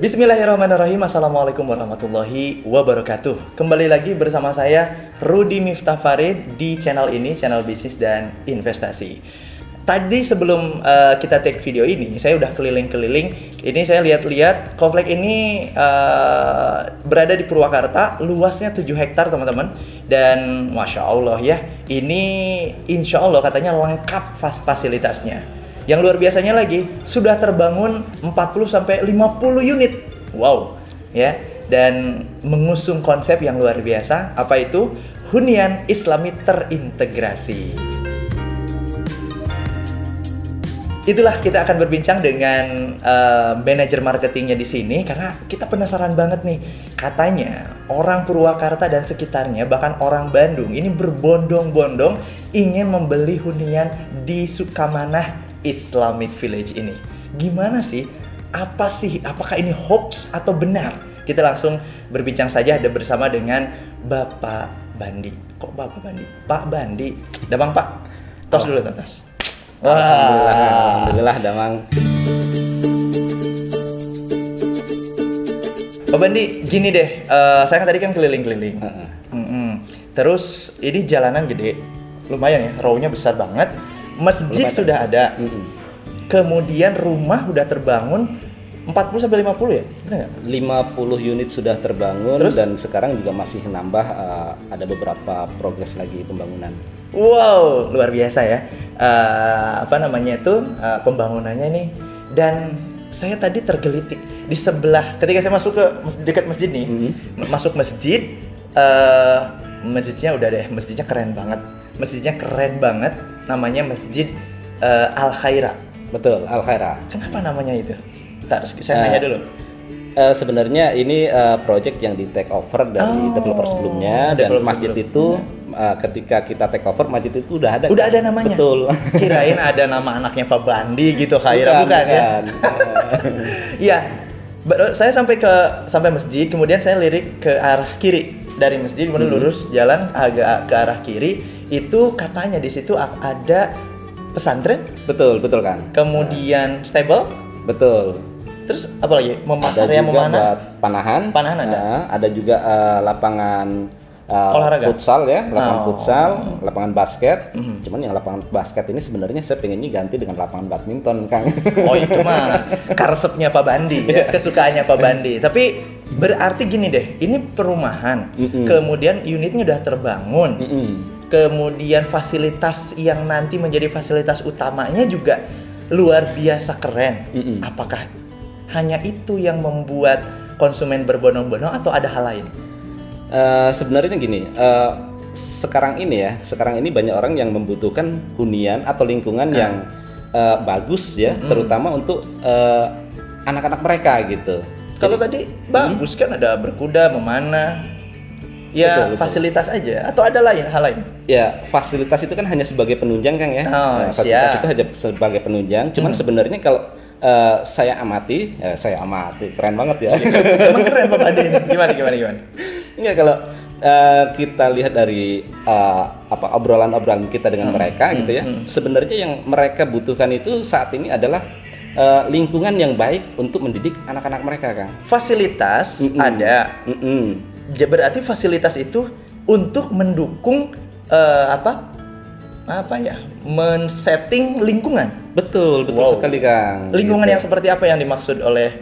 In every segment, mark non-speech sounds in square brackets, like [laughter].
Bismillahirrahmanirrahim. Assalamualaikum warahmatullahi wabarakatuh. Kembali lagi bersama saya Rudi Miftah Farid di channel ini Channel bisnis dan investasi. Tadi sebelum uh, kita take video ini Saya udah keliling-keliling. Ini saya lihat-lihat Komplek ini uh, berada di Purwakarta Luasnya 7 hektar teman-teman. Dan Masya Allah ya Ini insya Allah katanya lengkap fas fasilitasnya yang luar biasanya lagi sudah terbangun 40 sampai 50 unit. Wow, ya. Dan mengusung konsep yang luar biasa apa itu? Hunian Islami terintegrasi. Itulah kita akan berbincang dengan uh, manajer marketingnya di sini karena kita penasaran banget nih. Katanya orang Purwakarta dan sekitarnya bahkan orang Bandung ini berbondong-bondong ingin membeli hunian di Sukamanah Islamic Village ini. Gimana sih? Apa sih? Apakah ini hoax atau benar? Kita langsung berbincang saja ada bersama dengan Bapak Bandi. Kok Bapak Bandi? Pak Bandi. Damang Pak. Tos oh. dulu tos. Alhamdulillah, Alhamdulillah Damang. Pak Bandi, gini deh, uh, saya kan tadi kan keliling-keliling. Uh -uh. Mm -mm. Terus ini jalanan gede, lumayan ya, row-nya besar banget masjid sudah ada. Mm -hmm. Kemudian rumah udah terbangun 40 sampai 50 ya? Benar nggak? 50 unit sudah terbangun Terus? dan sekarang juga masih nambah uh, ada beberapa progres lagi pembangunan. Wow, luar biasa ya. Uh, apa namanya itu uh, pembangunannya nih dan saya tadi tergelitik di sebelah ketika saya masuk ke dekat masjid nih, mm -hmm. masuk masjid uh, masjidnya udah deh, masjidnya keren banget. Masjidnya keren banget namanya Masjid uh, Al Khaira. Betul, Al Khaira. Kenapa namanya itu? Harus saya uh, nanya dulu. Uh, sebenarnya ini uh, project yang di take over dari oh, developer sebelumnya dan developer masjid sebelum. itu uh, ketika kita take over masjid itu udah ada. Udah kan? ada namanya. Betul. [laughs] Kirain ada nama anaknya Pak Bandi gitu Khaira bukan, bukan, ya? bukan. ya. [laughs] Iya. saya sampai ke sampai masjid, kemudian saya lirik ke arah kiri dari masjid, kemudian hmm. lurus jalan agak ke arah kiri itu katanya di situ ada pesantren. Betul, betul kan. Kemudian stable. Betul. Terus apa lagi? Ada juga memanah. buat panahan. Panahan ada. Nah, ada juga uh, lapangan uh, olahraga futsal ya lapangan oh. futsal lapangan basket mm-hmm. cuman yang lapangan basket ini sebenarnya saya pengennya ganti dengan lapangan badminton kang oh itu mah karsepnya Pak Bandi ya kesukaannya Pak Bandi tapi berarti gini deh ini perumahan mm-hmm. kemudian unitnya udah terbangun mm-hmm kemudian fasilitas yang nanti menjadi fasilitas utamanya juga luar biasa keren. Mm -mm. Apakah hanya itu yang membuat konsumen berbondong-bondong atau ada hal lain? Uh, sebenarnya gini, uh, sekarang ini ya, sekarang ini banyak orang yang membutuhkan hunian atau lingkungan uh. yang uh, bagus ya, mm. terutama untuk anak-anak uh, mereka gitu. Kalau tadi bagus mm. kan ada berkuda, memanah, ya betul, betul. fasilitas aja atau ada lain hal lain ya fasilitas itu kan hanya sebagai penunjang kang ya oh, nah, fasilitas siap. itu hanya sebagai penunjang cuman hmm. sebenarnya kalau uh, saya amati ya saya amati keren banget ya emang keren pak Ade ini gimana gimana gimana enggak kalau uh, kita lihat dari uh, apa obrolan-obrolan kita dengan hmm. mereka hmm. gitu ya hmm. sebenarnya yang mereka butuhkan itu saat ini adalah uh, lingkungan yang baik untuk mendidik anak-anak mereka kang fasilitas mm -mm. ada mm berarti fasilitas itu untuk mendukung uh, apa apa ya men-setting lingkungan betul betul wow. sekali kang lingkungan gitu. yang seperti apa yang dimaksud oleh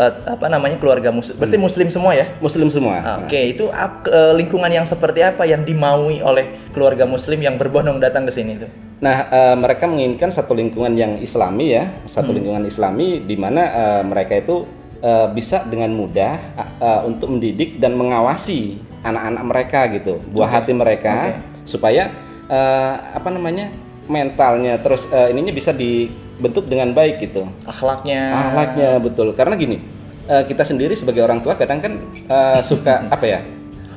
uh, apa namanya keluarga muslim berarti hmm. muslim semua ya muslim semua oke okay. itu uh, lingkungan yang seperti apa yang dimaui oleh keluarga muslim yang berbondong datang ke sini itu nah uh, mereka menginginkan satu lingkungan yang islami ya satu hmm. lingkungan islami di mana uh, mereka itu uh, bisa dengan mudah uh, untuk mendidik dan mengawasi anak-anak mereka gitu, buah okay. hati mereka okay. supaya uh, apa namanya mentalnya terus uh, ininya bisa dibentuk dengan baik gitu. Akhlaknya. Akhlaknya betul. Karena gini, uh, kita sendiri sebagai orang tua kadang kan uh, suka [laughs] apa ya?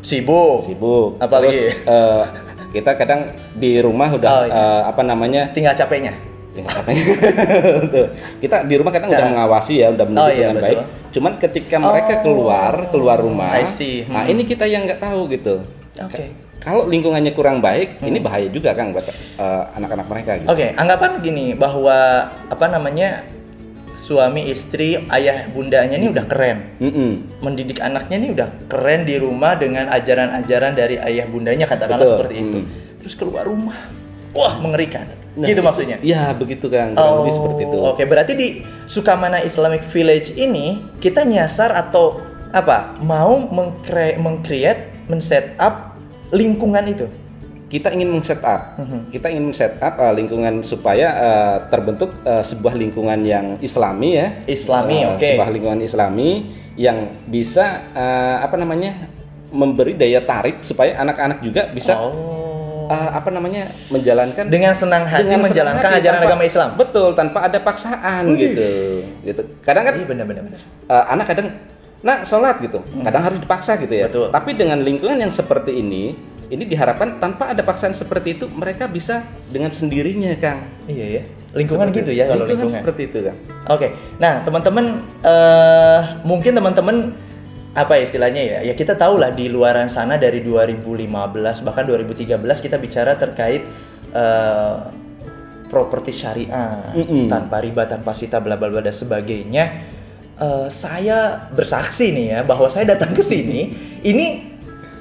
Sibuk. Sibuk. Apalagi terus, uh, kita kadang di rumah udah oh, iya. uh, apa namanya? Tinggal capeknya [laughs] kita di rumah kadang ya. udah mengawasi ya, udah mendidik oh, iya, dengan betul. baik. Cuman ketika mereka oh. keluar keluar rumah, hmm. nah ini kita yang nggak tahu gitu. Oke. Okay. Kalau lingkungannya kurang baik, hmm. ini bahaya juga kan buat eh, anak-anak mereka. Gitu. Oke, okay. anggapan gini bahwa apa namanya suami istri ayah bundanya ini udah keren Mm-mm. mendidik anaknya ini udah keren di rumah dengan ajaran-ajaran dari ayah bundanya katakanlah Betul. seperti itu Hmm. terus keluar rumah wah mengerikan Nah, gitu maksudnya Iya begitu kan, kurang lebih seperti itu. Oke, berarti di Sukamana Islamic Village ini kita nyasar atau apa? Mau mengcre- meng-create, men-set up lingkungan itu. Kita ingin men-setup, Mhm. kita ingin men-setup uh, lingkungan supaya uh, terbentuk uh, sebuah lingkungan yang Islami ya. Islami, Uh, oke. Sebuah lingkungan Islami yang bisa uh, apa namanya memberi daya tarik supaya anak-anak juga bisa Oh. Uh, apa namanya menjalankan Dengan senang hati dengan senang menjalankan hati, ajaran tanpa- agama Islam. Betul, tanpa ada paksaan gitu. Gitu. Kadang kan Iya benar-benar. benar. uh, anak kadang nah sholat gitu kadang harus dipaksa gitu ya Betul. tapi dengan lingkungan yang seperti ini ini diharapkan tanpa ada paksaan seperti itu mereka bisa dengan sendirinya kang Iya ya. Lingkungan Seperti- gitu ya kalau lingkungan lingkungan. seperti itu kang Oke, nah teman-teman eh mungkin teman-teman apa ya istilahnya ya? Ya kita tahu lah di luaran sana dari 2015 bahkan 2013 kita bicara terkait eh properti syariah Mm-mm. tanpa riba, tanpa sita, bla bla bla dan sebagainya. Eh, saya bersaksi nih ya bahwa saya datang ke sini ini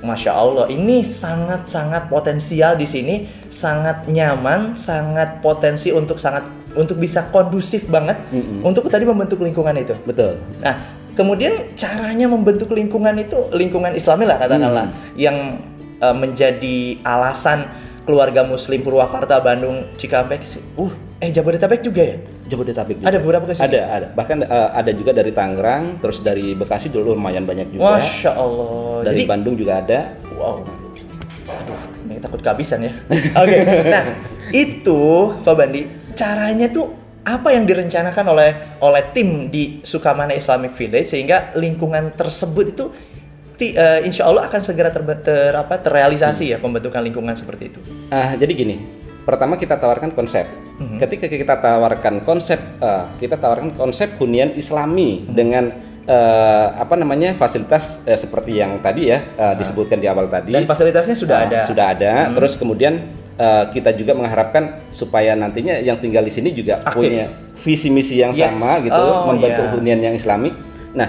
Masya Allah, ini sangat-sangat potensial di sini, sangat nyaman, sangat potensi untuk sangat untuk bisa kondusif banget Mm-mm. untuk tadi membentuk lingkungan itu. betul Nah, kemudian caranya membentuk lingkungan itu lingkungan Islami lah katakanlah yang eh, menjadi alasan keluarga Muslim Purwakarta, Bandung, Cikampek, uh, eh Jabodetabek juga ya? Jabodetabek juga. Ada beberapa ke sini? ada ada bahkan uh, ada juga dari Tangerang terus dari Bekasi dulu lumayan banyak juga Masya Allah. dari Jadi, Bandung juga ada wow. Aduh, ini takut kehabisan ya. [laughs] Oke, nah itu Pak Bandi, caranya tuh apa yang direncanakan oleh oleh tim di Sukamana Islamic Village sehingga lingkungan tersebut itu ti- eh, insya Allah akan segera ter, ter- apa, terrealisasi ya pembentukan lingkungan seperti itu. Ah, jadi gini, pertama kita tawarkan konsep. Mhm. Ketika kita tawarkan konsep, eh, kita tawarkan konsep hunian Islami Mhm. dengan eh, apa namanya fasilitas eh, seperti yang tadi ya eh, disebutkan di awal tadi. Dan fasilitasnya sudah Ah, ada. Sudah ada. Terus kemudian eh, kita juga mengharapkan supaya nantinya yang tinggal di sini juga Aktif. punya visi misi yang Yes. sama gitu, Oh, membentuk iya. hunian yang Islami. Nah,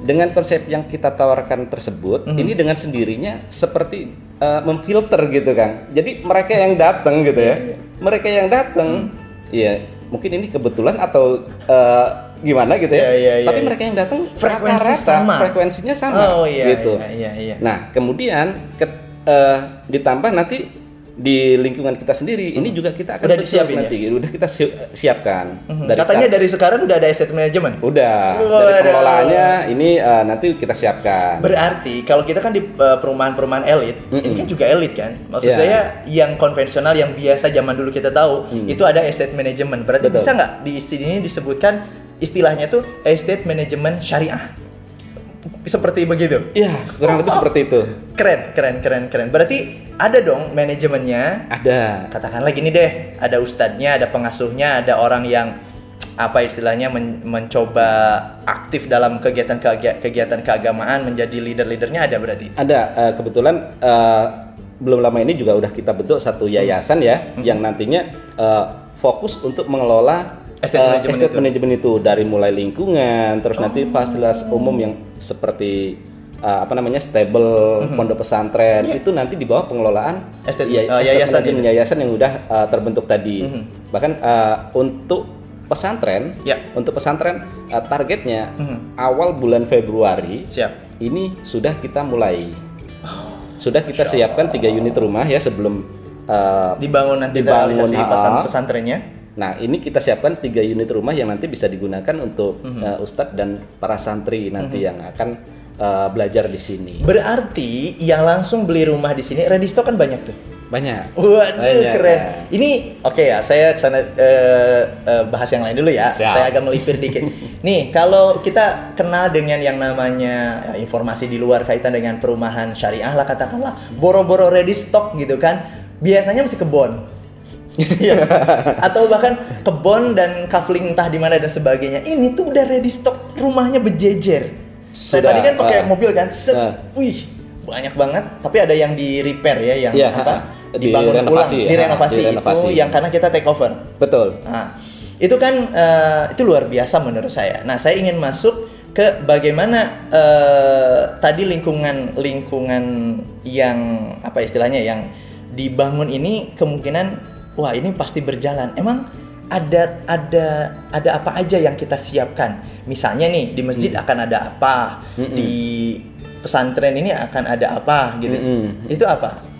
dengan konsep yang kita tawarkan tersebut, Mhm. ini dengan sendirinya seperti uh, memfilter gitu kan. Jadi mereka yang datang gitu Iya, ya, mereka yang datang, Mhm. ya mungkin ini kebetulan atau uh, gimana gitu ya. Iya, iya, iya, Tapi iya. mereka yang datang Frekuensi rata-rata sama. frekuensinya sama, Oh iya, gitu. iya, iya, iya. Nah, kemudian ke- uh, ditambah nanti di lingkungan kita sendiri, ini juga kita akan Udah disiapin ya? nanti, udah kita si- siapkan. Mhm. Dari Katanya kat- dari sekarang udah ada estate management. udah dari Waduh. pengelolaannya ini uh, nanti kita siapkan. Berarti kalau kita kan di uh, perumahan-perumahan elit, ini Mm-mm. kan juga elit kan. Maksud Iya. saya yang konvensional yang biasa zaman dulu kita tahu itu ada estate management. Berarti Betul. bisa nggak di sini disebutkan istilahnya tuh estate management syariah? Seperti begitu. Iya, kurang lebih seperti itu. Keren, keren, keren, keren. Berarti ada dong manajemennya. Ada. Katakanlah gini deh, ada ustadznya, ada pengasuhnya, ada orang yang apa istilahnya men- mencoba aktif dalam kegiatan kegiatan keagamaan menjadi leader-leadernya ada berarti. Ada eh, kebetulan eh, belum lama ini juga udah kita bentuk satu yayasan ya Hmm. yang nantinya eh, fokus untuk mengelola Estate eh, estate itu. manajemen itu dari mulai lingkungan terus nanti Oh. fasilitas umum yang seperti eh, apa namanya stable pondok pesantren itu nanti di bawah pengelolaan. Estate- ya- estate yayasan manajemen yayasan yang udah eh, terbentuk tadi Mhm. bahkan eh, untuk pesantren Ya. untuk pesantren eh, targetnya Mhm. awal bulan Februari Siap. ini sudah kita mulai sudah kita siapkan tiga unit rumah ya sebelum uh, Dibangun nanti Dibangun, realisasi pesan pesantrennya. Nah ini kita siapkan tiga unit rumah yang nanti bisa digunakan untuk Mhm. uh, ustadz dan para santri nanti yang akan uh, belajar di sini Berarti yang langsung beli rumah di sini ready stock kan banyak tuh. banyak Waduh Banyak, keren. kan? Ini oke ya, saya ke sana eh, eh, bahas yang lain dulu ya. Siap. Saya agak melipir dikit. [laughs] Nih, kalau kita kenal dengan yang namanya ya, informasi di luar kaitan dengan perumahan syariah lah katakanlah, boro-boro ready stock gitu kan, biasanya mesti kebon. Iya. Atau bahkan kebon dan kafling entah di mana dan sebagainya. Ini tuh udah ready stock rumahnya berjejer. Saya tadi kan pakai ah. mobil kan, set, Ah. wih banyak banget. Tapi ada yang di repair ya, yang Iya, apa? ha-ha. dibangun Direnovasi ulang, ya, direnovasi, direnovasi. itu yang karena kita take over. betul Nah, Itu kan eh, itu luar biasa menurut saya. Nah, saya ingin masuk ke bagaimana eh, tadi lingkungan lingkungan yang apa istilahnya yang dibangun ini kemungkinan wah ini pasti berjalan. Emang ada ada ada apa aja yang kita siapkan? Misalnya nih di masjid hmm. akan ada apa? Hmm -mm. Di pesantren ini akan ada apa gitu. Hmm -mm. Itu apa?